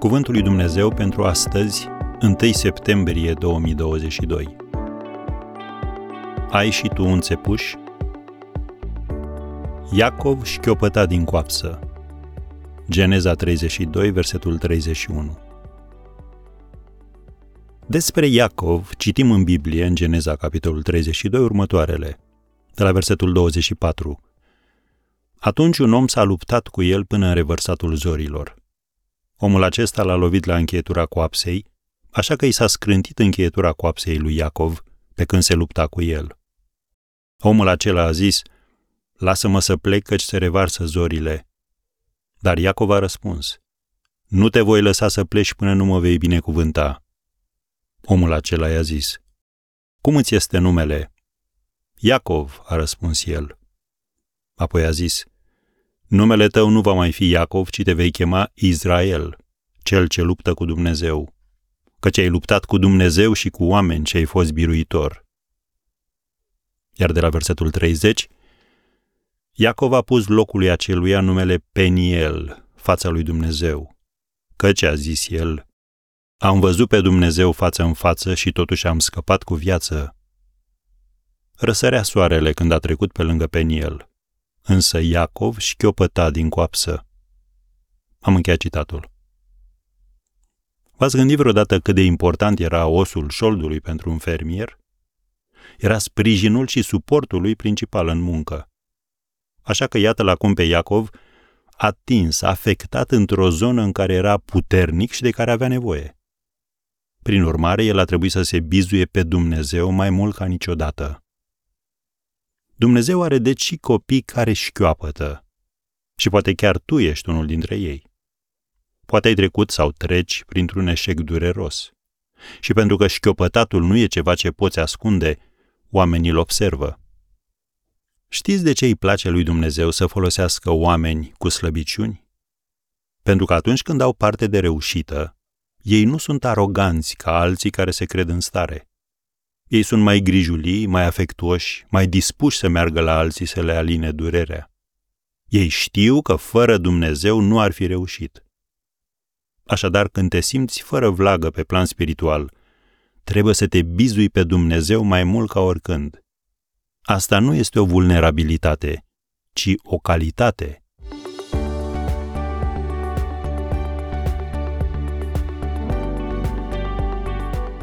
Cuvântul lui Dumnezeu pentru astăzi, 1 septembrie 2022. Ai și tu un țepuș? Iacov șchiopăta din coapsă. Geneza 32, versetul 31. Despre Iacov citim în Biblie, în Geneza capitolul 32, următoarele, de la versetul 24. Atunci un om s-a luptat cu el până în revărsatul zorilor. Omul acesta l-a lovit la încheietura coapsei, așa că i s-a scrântit încheietura coapsei lui Iacov pe când se lupta cu el. Omul acela a zis, Lasă-mă să plec căci se revarsă zorile. Dar Iacov a răspuns, Nu te voi lăsa să pleci până nu mă vei binecuvânta. Omul acela i-a zis, Cum îți este numele? Iacov, a răspuns el. Apoi a zis, Numele tău nu va mai fi Iacov, ci te vei chema Israel, cel ce luptă cu Dumnezeu, căci ai luptat cu Dumnezeu și cu oameni ce ai fost biruitor. Iar de la versetul 30, Iacov a pus locului aceluia numele Peniel, fața lui Dumnezeu, căci a zis el, am văzut pe Dumnezeu față în față și totuși am scăpat cu viață. Răsărea soarele când a trecut pe lângă Peniel – însă Iacov șchiopăta din coapsă. Am încheiat citatul. V-ați gândit vreodată cât de important era osul șoldului pentru un fermier? Era sprijinul și suportul lui principal în muncă. Așa că iată-l acum pe Iacov atins, afectat într-o zonă în care era puternic și de care avea nevoie. Prin urmare, el a trebuit să se bizuie pe Dumnezeu mai mult ca niciodată. Dumnezeu are deci și copii care șchioapătă. Și poate chiar tu ești unul dintre ei. Poate ai trecut sau treci printr-un eșec dureros. Și pentru că șchiopătatul nu e ceva ce poți ascunde, oamenii îl observă. Știți de ce îi place lui Dumnezeu să folosească oameni cu slăbiciuni? Pentru că atunci când au parte de reușită, ei nu sunt aroganți ca alții care se cred în stare. Ei sunt mai grijulii, mai afectuoși, mai dispuși să meargă la alții să le aline durerea. Ei știu că fără Dumnezeu nu ar fi reușit. Așadar, când te simți fără vlagă pe plan spiritual, trebuie să te bizui pe Dumnezeu mai mult ca oricând. Asta nu este o vulnerabilitate, ci o calitate